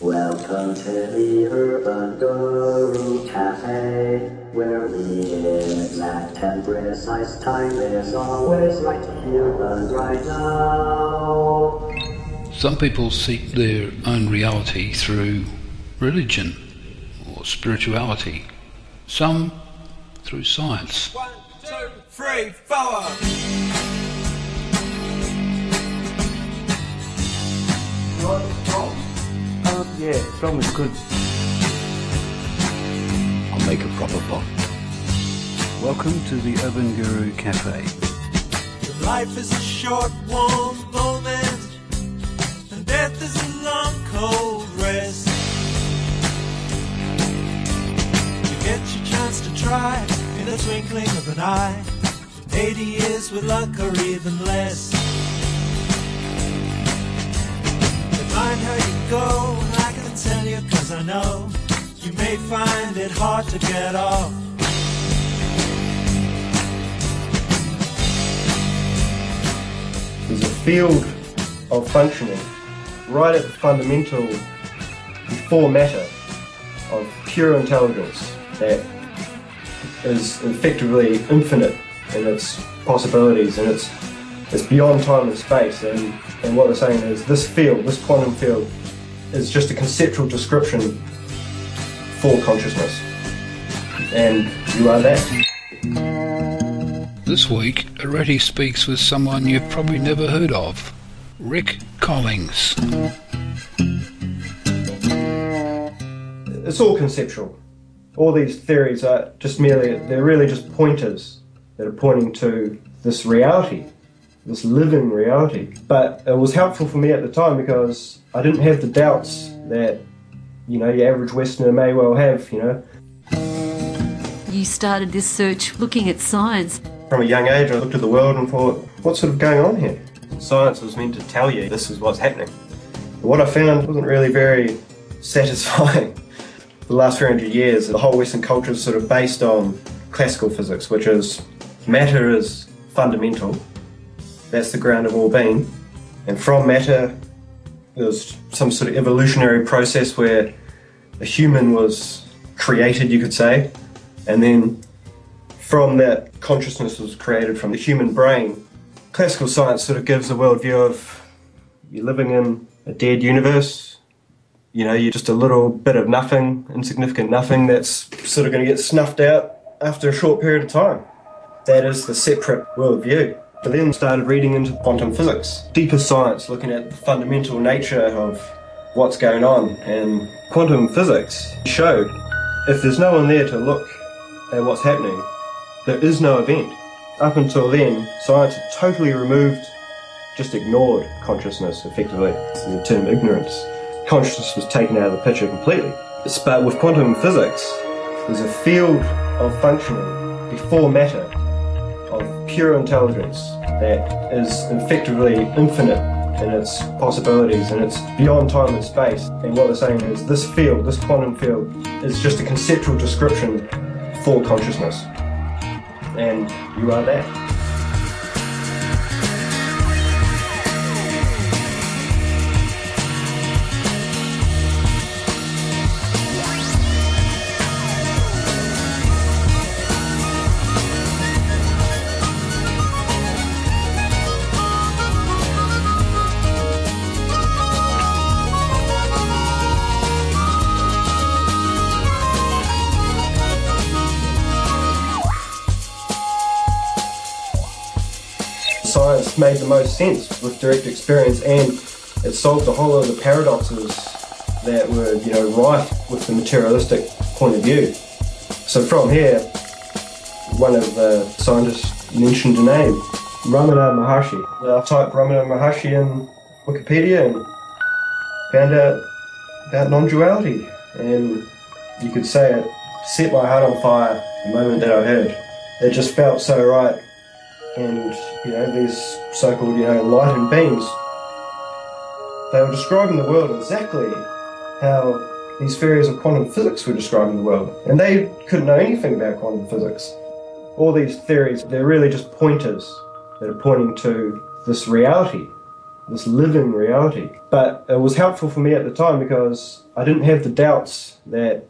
Welcome to the Urban Guru Cafe, where we exact and precise time is always right here and right now. Some people seek their own reality through religion or spirituality. Some through science. One, two, three, four. Yeah, Tom is good. I'll make a proper pot. Welcome to the Urban Guru Cafe. Life is a short, warm moment, and death is a long, cold rest. You get your chance to try in the twinkling of an eye. 80 years with luck or even less. Don't mind how you go, I can tell you cause I know you may find it hard to get off. There's a field of functioning right at the fundamental, before matter, of pure intelligence that is effectively infinite in its possibilities and it's it's beyond time and space and, and what they're saying is this field, this quantum field, is just a conceptual description for consciousness. And you are that. This week, Areti speaks with someone you've probably never heard of Rick Collings. it's all conceptual. All these theories are just merely, they're really just pointers that are pointing to this reality, this living reality. But it was helpful for me at the time because I didn't have the doubts that, you know, your average Westerner may well have, you know. You started this search looking at science. From a young age, I looked at the world and thought, what's sort of going on here? Science was meant to tell you this is what's happening. What I found wasn't really very satisfying. For the last 300 years, the whole Western culture is sort of based on classical physics, which is matter is fundamental. That's the ground of all being. And from matter, there was some sort of evolutionary process where a human was created, you could say. And then from that, consciousness was created from the human brain. Classical science sort of gives a worldview of you're living in a dead universe. You know, you're just a little bit of nothing, insignificant nothing that's sort of going to get snuffed out after a short period of time. That is the separate worldview. I then started reading into quantum physics, deeper science, looking at the fundamental nature of what's going on. And quantum physics showed if there's no one there to look at what's happening, there is no event. Up until then, science had totally removed, just ignored consciousness effectively. This is the term ignorance. Consciousness was taken out of the picture completely. But with quantum physics, there's a field of functioning before matter pure intelligence that is effectively infinite in its possibilities and it's beyond time and space. And what they're saying is this field, this quantum field, is just a conceptual description for consciousness. And you are that. Science made the most sense with direct experience and it solved a whole lot of the paradoxes that were, you know, rife with the materialistic point of view. So from here, one of the scientists mentioned a name, Ramana Maharshi. I typed Ramana Maharshi in Wikipedia and found out about non-duality. And you could say it set my heart on fire the moment that I heard. It just felt so right. And, you know, these so-called, you know, enlightened beings, they were describing the world exactly how these theories of quantum physics were describing the world. And they couldn't know anything about quantum physics. All these theories, they're really just pointers that are pointing to this reality, this living reality. But it was helpful for me at the time because I didn't have the doubts that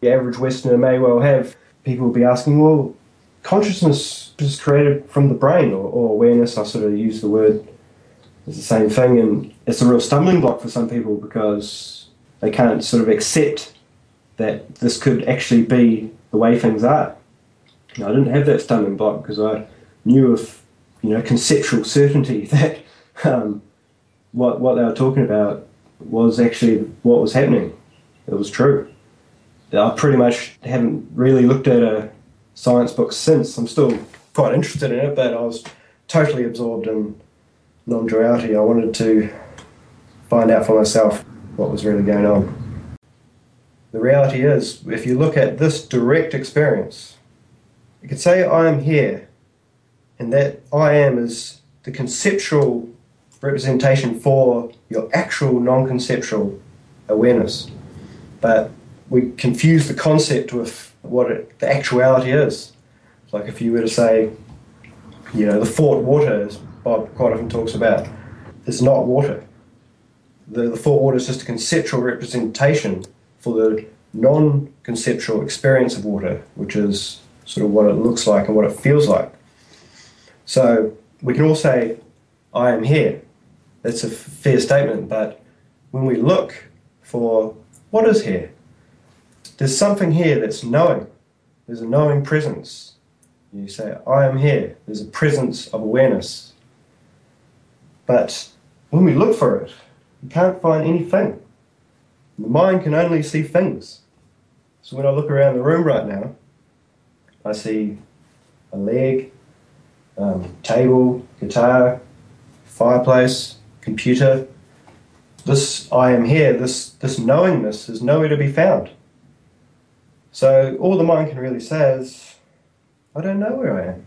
the average Westerner may well have. People would be asking, well, consciousness is created from the brain or, or awareness. I sort of use the word as the same thing, and it's a real stumbling block for some people because they can't sort of accept that this could actually be the way things are. I didn't have that stumbling block because I knew of you know conceptual certainty that um, what what they were talking about was actually what was happening. It was true. I pretty much haven't really looked at a science books since. I'm still quite interested in it, but I was totally absorbed in non-duality. I wanted to find out for myself what was really going on. The reality is, if you look at this direct experience, you could say I am here, and that I am is the conceptual representation for your actual non conceptual awareness. But we confuse the concept with what it, the actuality is. Like if you were to say, you know, the thought water, as Bob quite often talks about, is not water. The, the thought water is just a conceptual representation for the non conceptual experience of water, which is sort of what it looks like and what it feels like. So we can all say, I am here. That's a fair statement, but when we look for what is here, there's something here that's knowing. There's a knowing presence. You say, I am here. There's a presence of awareness. But when we look for it, we can't find anything. The mind can only see things. So when I look around the room right now, I see a leg, um, table, guitar, fireplace, computer. This I am here, this, this knowingness is nowhere to be found. So all the mind can really say is, I don't know where I am.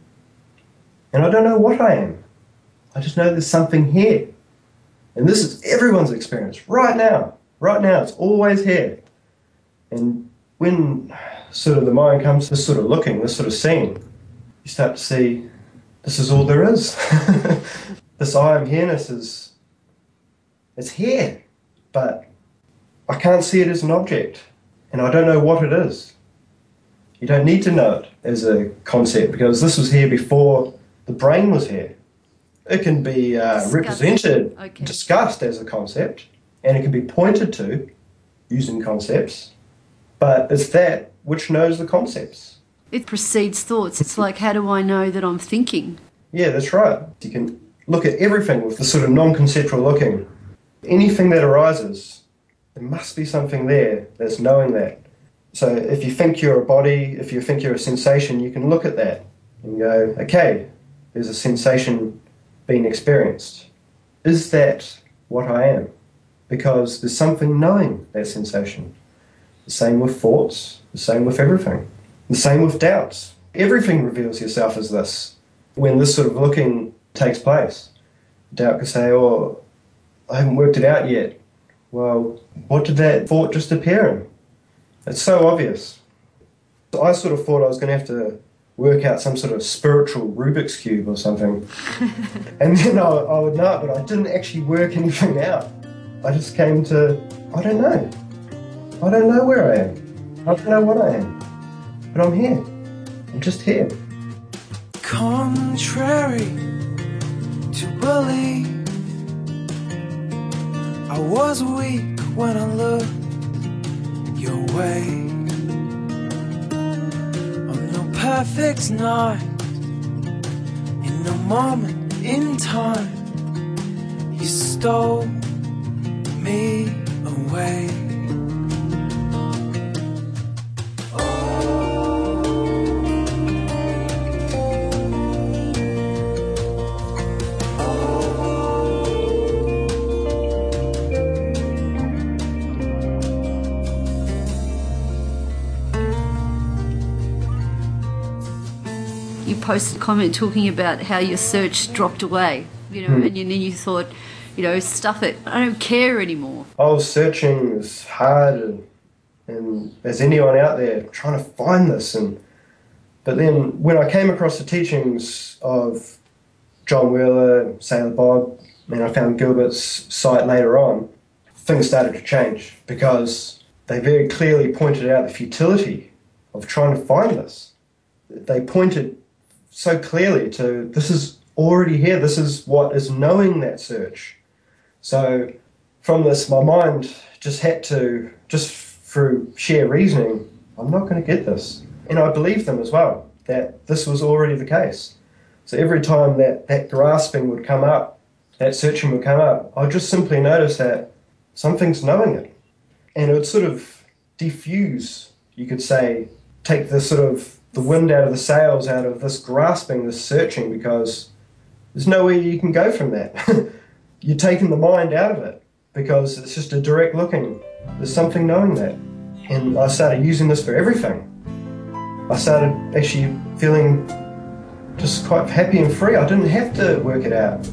And I don't know what I am. I just know there's something here. And this is everyone's experience right now. Right now, it's always here. And when sort of the mind comes this sort of looking, this sort of seeing, you start to see this is all there is. this I am here-ness is it's here, but I can't see it as an object, and I don't know what it is. You don't need to know it as a concept because this was here before the brain was here. It can be uh, represented, Okay. discussed as a concept, and it can be pointed to using concepts, but it's that which knows the concepts. It precedes thoughts. It's like, how do I know that I'm thinking? Yeah, that's right. You can look at everything with the sort of non conceptual looking. Anything that arises, there must be something there that's knowing that. So if you think you're a body, if you think you're a sensation, you can look at that and go, okay, there's a sensation being experienced. Is that what I am? Because there's something knowing that sensation. The same with thoughts, the same with everything. The same with doubts. Everything reveals yourself as this. When this sort of looking takes place, doubt can say, Oh, I haven't worked it out yet. Well, what did that thought just appear in? It's so obvious. I sort of thought I was going to have to work out some sort of spiritual Rubik's Cube or something. and then I, I would know it, but I didn't actually work anything out. I just came to, I don't know. I don't know where I am. I don't know what I am. But I'm here. I'm just here. Contrary to belief, I was weak when I looked your way. On no perfect night, in no moment in time, you stole me away. You posted a comment talking about how your search dropped away, you know, hmm. and then you thought, you know, stuff it. I don't care anymore. Oh, searching as hard and, and as anyone out there trying to find this and but then when I came across the teachings of John Wheeler, Sailor Bob, and I found Gilbert's site later on, things started to change because they very clearly pointed out the futility of trying to find this. They pointed so clearly to this is already here, this is what is knowing that search. So from this, my mind just had to, just through sheer reasoning, I'm not going to get this. And I believed them as well, that this was already the case. So every time that, that grasping would come up, that searching would come up, I'd just simply notice that something's knowing it. And it would sort of diffuse, you could say, take the sort of the wind out of the sails out of this grasping, this searching, because there's nowhere you can go from that. You're taking the mind out of it because it's just a direct looking. There's something knowing that. And I started using this for everything. I started actually feeling just quite happy and free. I didn't have to work it out.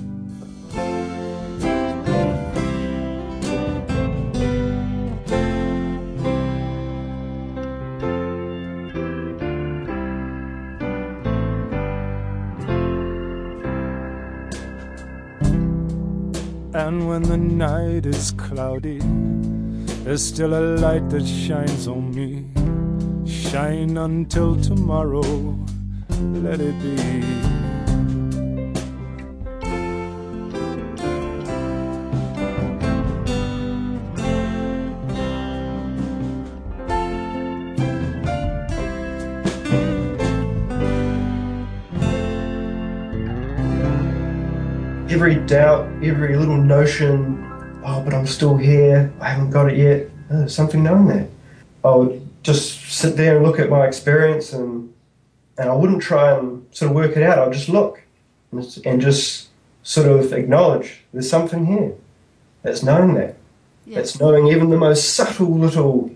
And when the night is cloudy, there's still a light that shines on me. Shine until tomorrow, let it be. Every doubt, every little notion, oh, but I'm still here, I haven't got it yet, oh, there's something knowing that. I would just sit there and look at my experience and, and I wouldn't try and sort of work it out, I'd just look and just, and just sort of acknowledge there's something here. That's knowing that. Yeah. That's knowing even the most subtle little,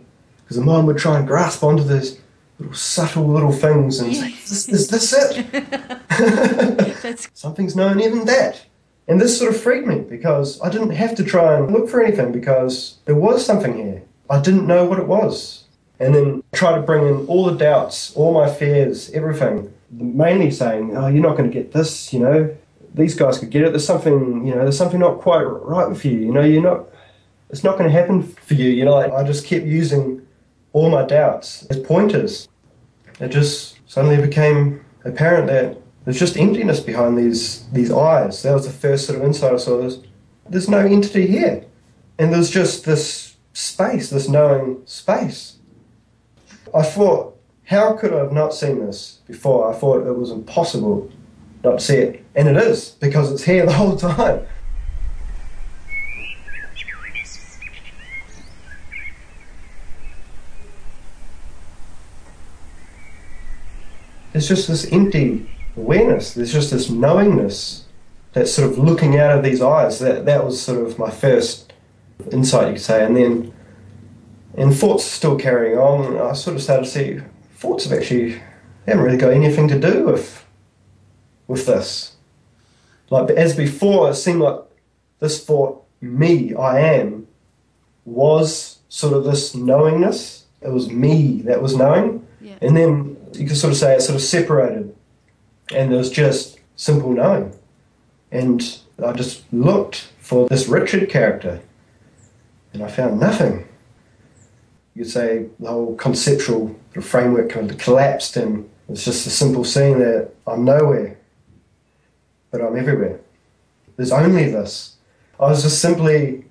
because the mind would try and grasp onto those little subtle little things and say, is this, is this it? Something's known even that. And this sort of freaked me because I didn't have to try and look for anything because there was something here. I didn't know what it was. And then try to bring in all the doubts, all my fears, everything. Mainly saying, oh, you're not going to get this, you know. These guys could get it. There's something, you know, there's something not quite right with you. You know, you're not, it's not going to happen for you. You know, like, I just kept using all my doubts as pointers. It just suddenly became apparent that there's just emptiness behind these these eyes. That was the first sort of insight I saw. There's, there's no entity here. And there's just this space, this knowing space. I thought, how could I have not seen this before? I thought it was impossible not to see it. And it is, because it's here the whole time. It's just this empty awareness. There's just this knowingness that's sort of looking out of these eyes. That that was sort of my first insight, you could say. And then, and thoughts still carrying on. I sort of started to see thoughts have actually haven't really got anything to do with with this. Like as before, it seemed like this thought, me, I am, was sort of this knowingness. It was me that was knowing. yeah. And then you could sort of say it sort of separated, and there was just simple knowing. And I just looked for this Richard character, and I found nothing. You'd say the whole conceptual framework kind of collapsed, and it's just a simple seeing that I'm nowhere, but I'm everywhere. There's only this. I was just simply,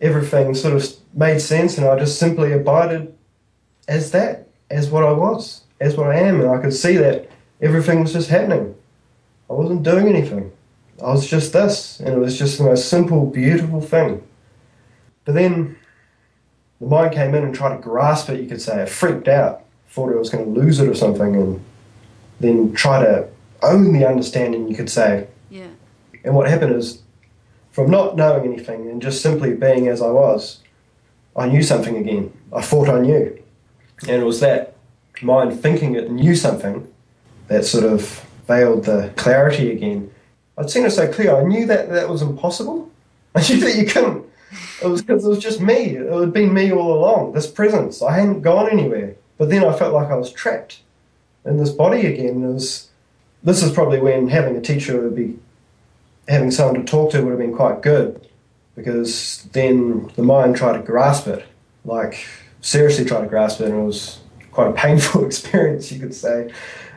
everything sort of made sense, and I just simply abided as that, as what I was, as what I am, and I could see that everything was just happening. I wasn't doing anything. I was just this, and it was just the most simple, beautiful thing. But then the mind came in and tried to grasp it, you could say. It freaked out, thought it was going to lose it or something, and then try to own the understanding, you could say. Yeah. And what happened is, from not knowing anything and just simply being as I was, I knew something again. I thought I knew. And it was that mind thinking it knew something that sort of veiled the clarity again. I'd seen it so clear. I knew that that was impossible. I knew that you couldn't. It was because it was just me. It had been me all along. This presence. I hadn't gone anywhere. But then I felt like I was trapped in this body again. It was. This is probably when having a teacher would be having someone to talk to would have been quite good because then the mind tried to grasp it, like seriously tried to grasp it, and it was quite a painful experience, you could say,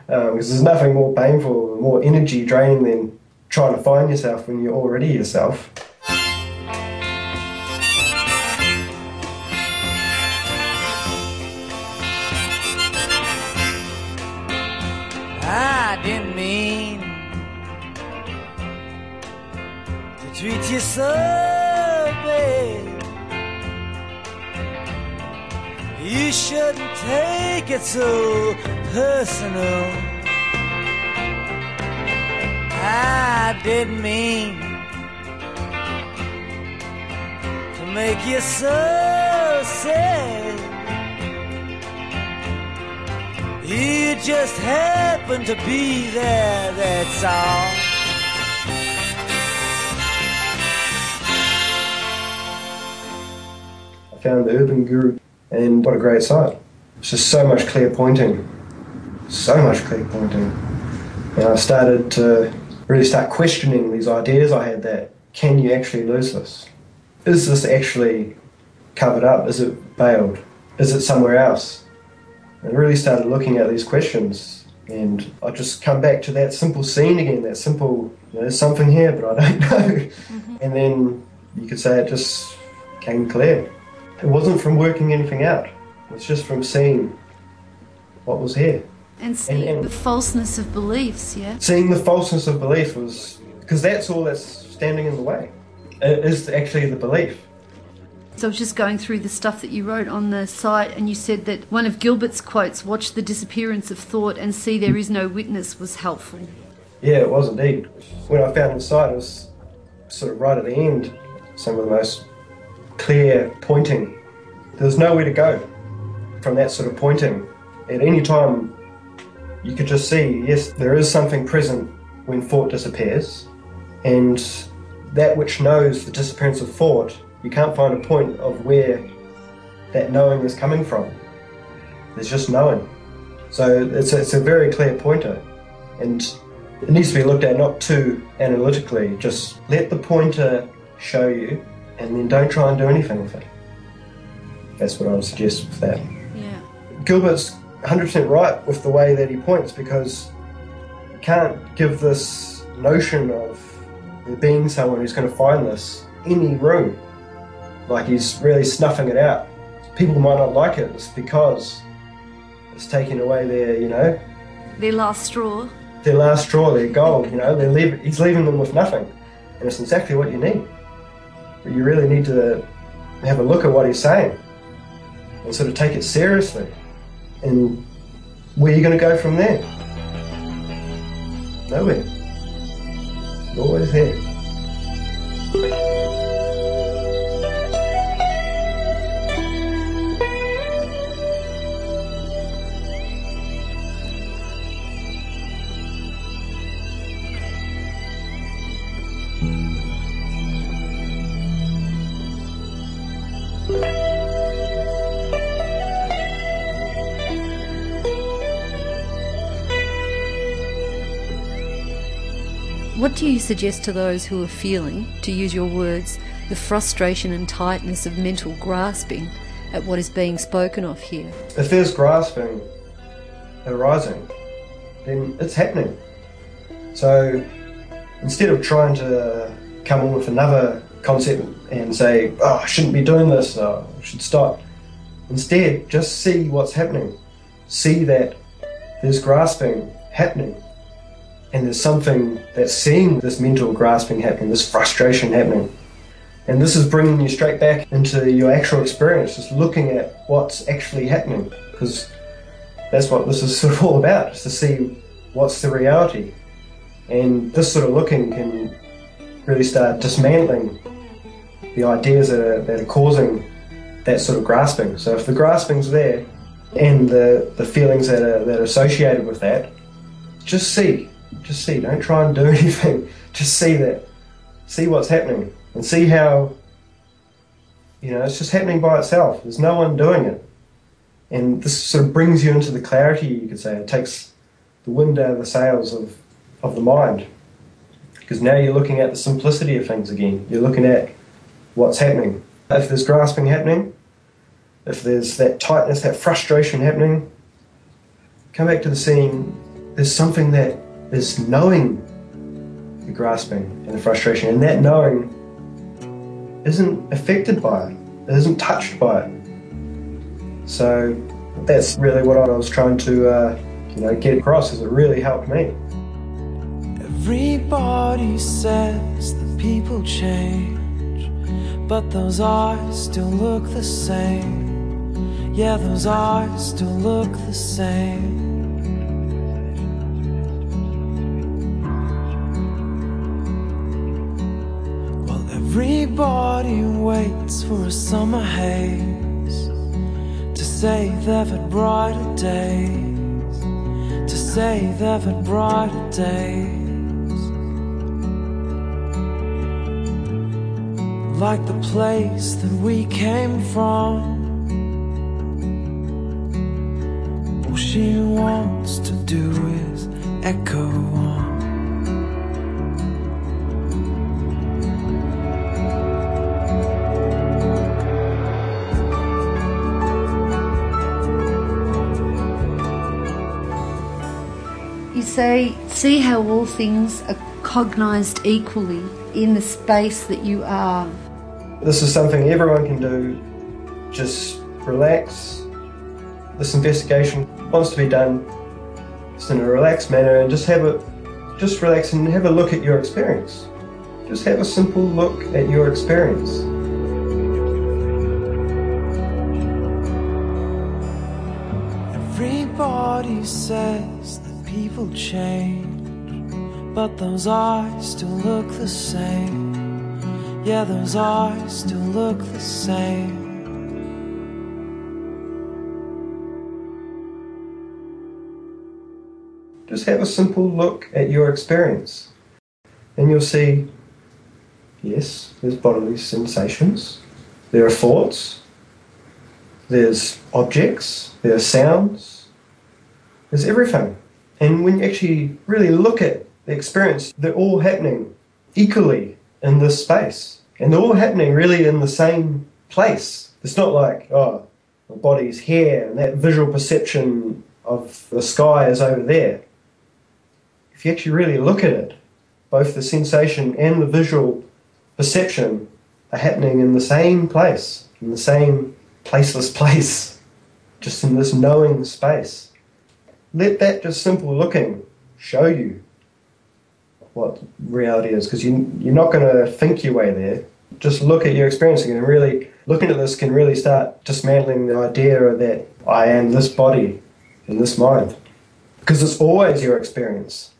um, because there's nothing more painful, more energy draining than trying to find yourself when you're already yourself. I didn't mean to treat you so bad. You shouldn't take it so personal. I didn't mean to make you so sad. You just happen to be there, that's all. I found the Urban Guru, and what a great site. It's just so much clear pointing, so much clear pointing. And I started to really start questioning these ideas I had that can you actually lose this? Is this actually covered up? Is it bailed? Is it somewhere else? And I really started looking at these questions, and I just come back to that simple scene again, that simple, you know, there's something here, but I don't know. Mm-hmm. And then you could say it just came clear. It wasn't from working anything out, it's just from seeing what was here. And seeing and- the falseness of beliefs, yeah? Seeing the falseness of belief was because that's all that's standing in the way. It is actually the belief. So I was just going through the stuff that you wrote on the site, and you said that one of Gilbert's quotes, watch the disappearance of thought and see there is no witness, was helpful. Yeah, it was indeed. When I found the site, it was sort of right at the end. Some of the most clear pointing. There was nowhere to go from that sort of pointing. At any time, you could just see yes, there is something present when thought disappears, and that which knows the disappearance of thought, you can't find a point of where that knowing is coming from. There's just knowing. So it's a, it's a very clear pointer, and it needs to be looked at not too analytically. Just let the pointer show you, and then don't try and do anything with it. That's what I would suggest with that. Yeah. Gilbert's 100% right with the way that he points because you can't give this notion of there being someone who's going to find this any room. Like he's really snuffing it out. People might not like it, it's because it's taking away their, you know, Their last straw. their last straw, their gold, you know, they're leave, he's leaving them with nothing. And it's exactly what you need. But you really need to have a look at what he's saying and sort of take it seriously. And where are you going to go from there? Nowhere. You're always there. What do you suggest to those who are feeling, to use your words, the frustration and tightness of mental grasping at what is being spoken of here? If there's grasping arising, then it's happening. So instead of trying to come in with another concept and say, oh, I shouldn't be doing this, I should stop, instead just see what's happening. See that there's grasping happening. And there's something that's seeing this mental grasping happening, this frustration happening. And this is bringing you straight back into your actual experience, just looking at what's actually happening. Because that's what this is sort of all about, is to see what's the reality. And this sort of looking can really start dismantling the ideas that are, that are causing that sort of grasping. So if the grasping's there and the, the feelings that are, that are associated with that, just see. Just see. Don't try and do anything. Just see that. See what's happening. And see how, you know, it's just happening by itself. There's no one doing it. And this sort of brings you into the clarity, you could say. It takes the wind out of the sails of, of the mind. Because now you're looking at the simplicity of things again. You're looking at what's happening. If there's grasping happening, if there's that tightness, that frustration happening, come back to the scene. There's something that is knowing the grasping and the frustration, and that knowing isn't affected by it, it isn't touched by it. So that's really what I was trying to, uh, you know, get across. Is it really helped me. Everybody says that people change, but those eyes still look the same. Yeah, those eyes still look the same. Everybody waits for a summer haze to say they've had brighter days, to say they've had brighter days. Like the place that we came from. All she wants to do is echo on. Say, see how all things are cognized equally in the space that you are. This is something everyone can do. Just relax. This investigation wants to be done just in a relaxed manner and just have a just relax and have a look at your experience. Just have a simple look at your experience. Everybody says that people change, but those eyes still look the same. Yeah, those eyes still look the same. Just have a simple look at your experience. And you'll see yes, there's bodily sensations, there are thoughts, there's objects, there are sounds, there's everything. And when you actually really look at the experience, they're all happening equally in this space. And they're all happening really in the same place. It's not like, oh, the body's here and that visual perception of the sky is over there. If you actually really look at it, both the sensation and the visual perception are happening in the same place, in the same placeless place, just in this knowing space. Let that just simple looking show you what reality is, because you, you're not going to think your way there. Just look at your experience and really looking at this can really start dismantling the idea that I am this body and this mind, because it's always your experience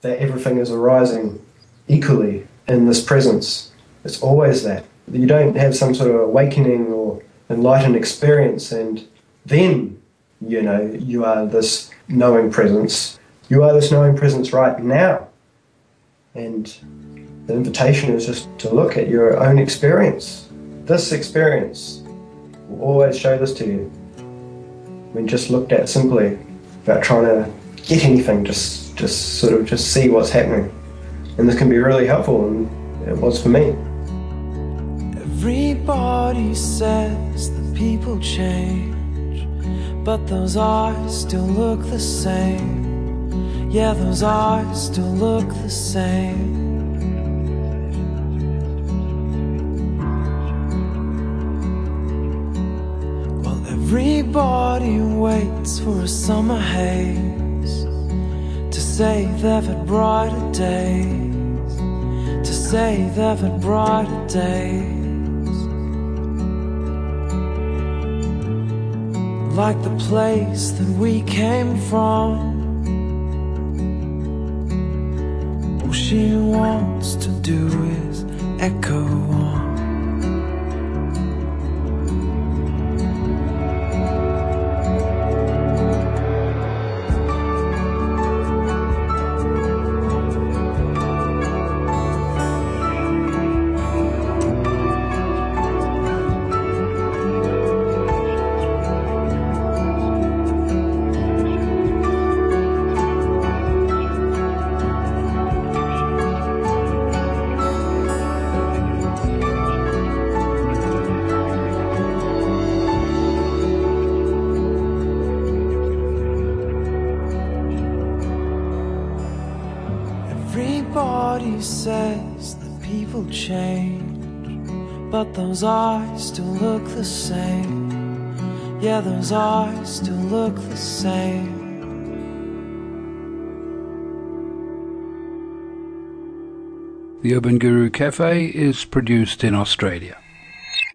that everything is arising equally in this presence. It's always that. You don't have some sort of awakening or enlightened experience and then, you know, you are this knowing presence. You are this knowing presence right now. And the invitation is just to look at your own experience. This experience will always show this to you. When just looked at simply without trying to get anything, just just sort of just see what's happening. And this can be really helpful and it was for me. Everybody says that people change, but those eyes still look the same. Yeah, those eyes still look the same. Well, everybody waits for a summer haze to say they've had brighter days, to say they've had brighter days. Like the place that we came from. All she wants to do is echo those eyes still look the same. Yeah, those eyes still look the same. The Urban Guru Cafe is produced in Australia.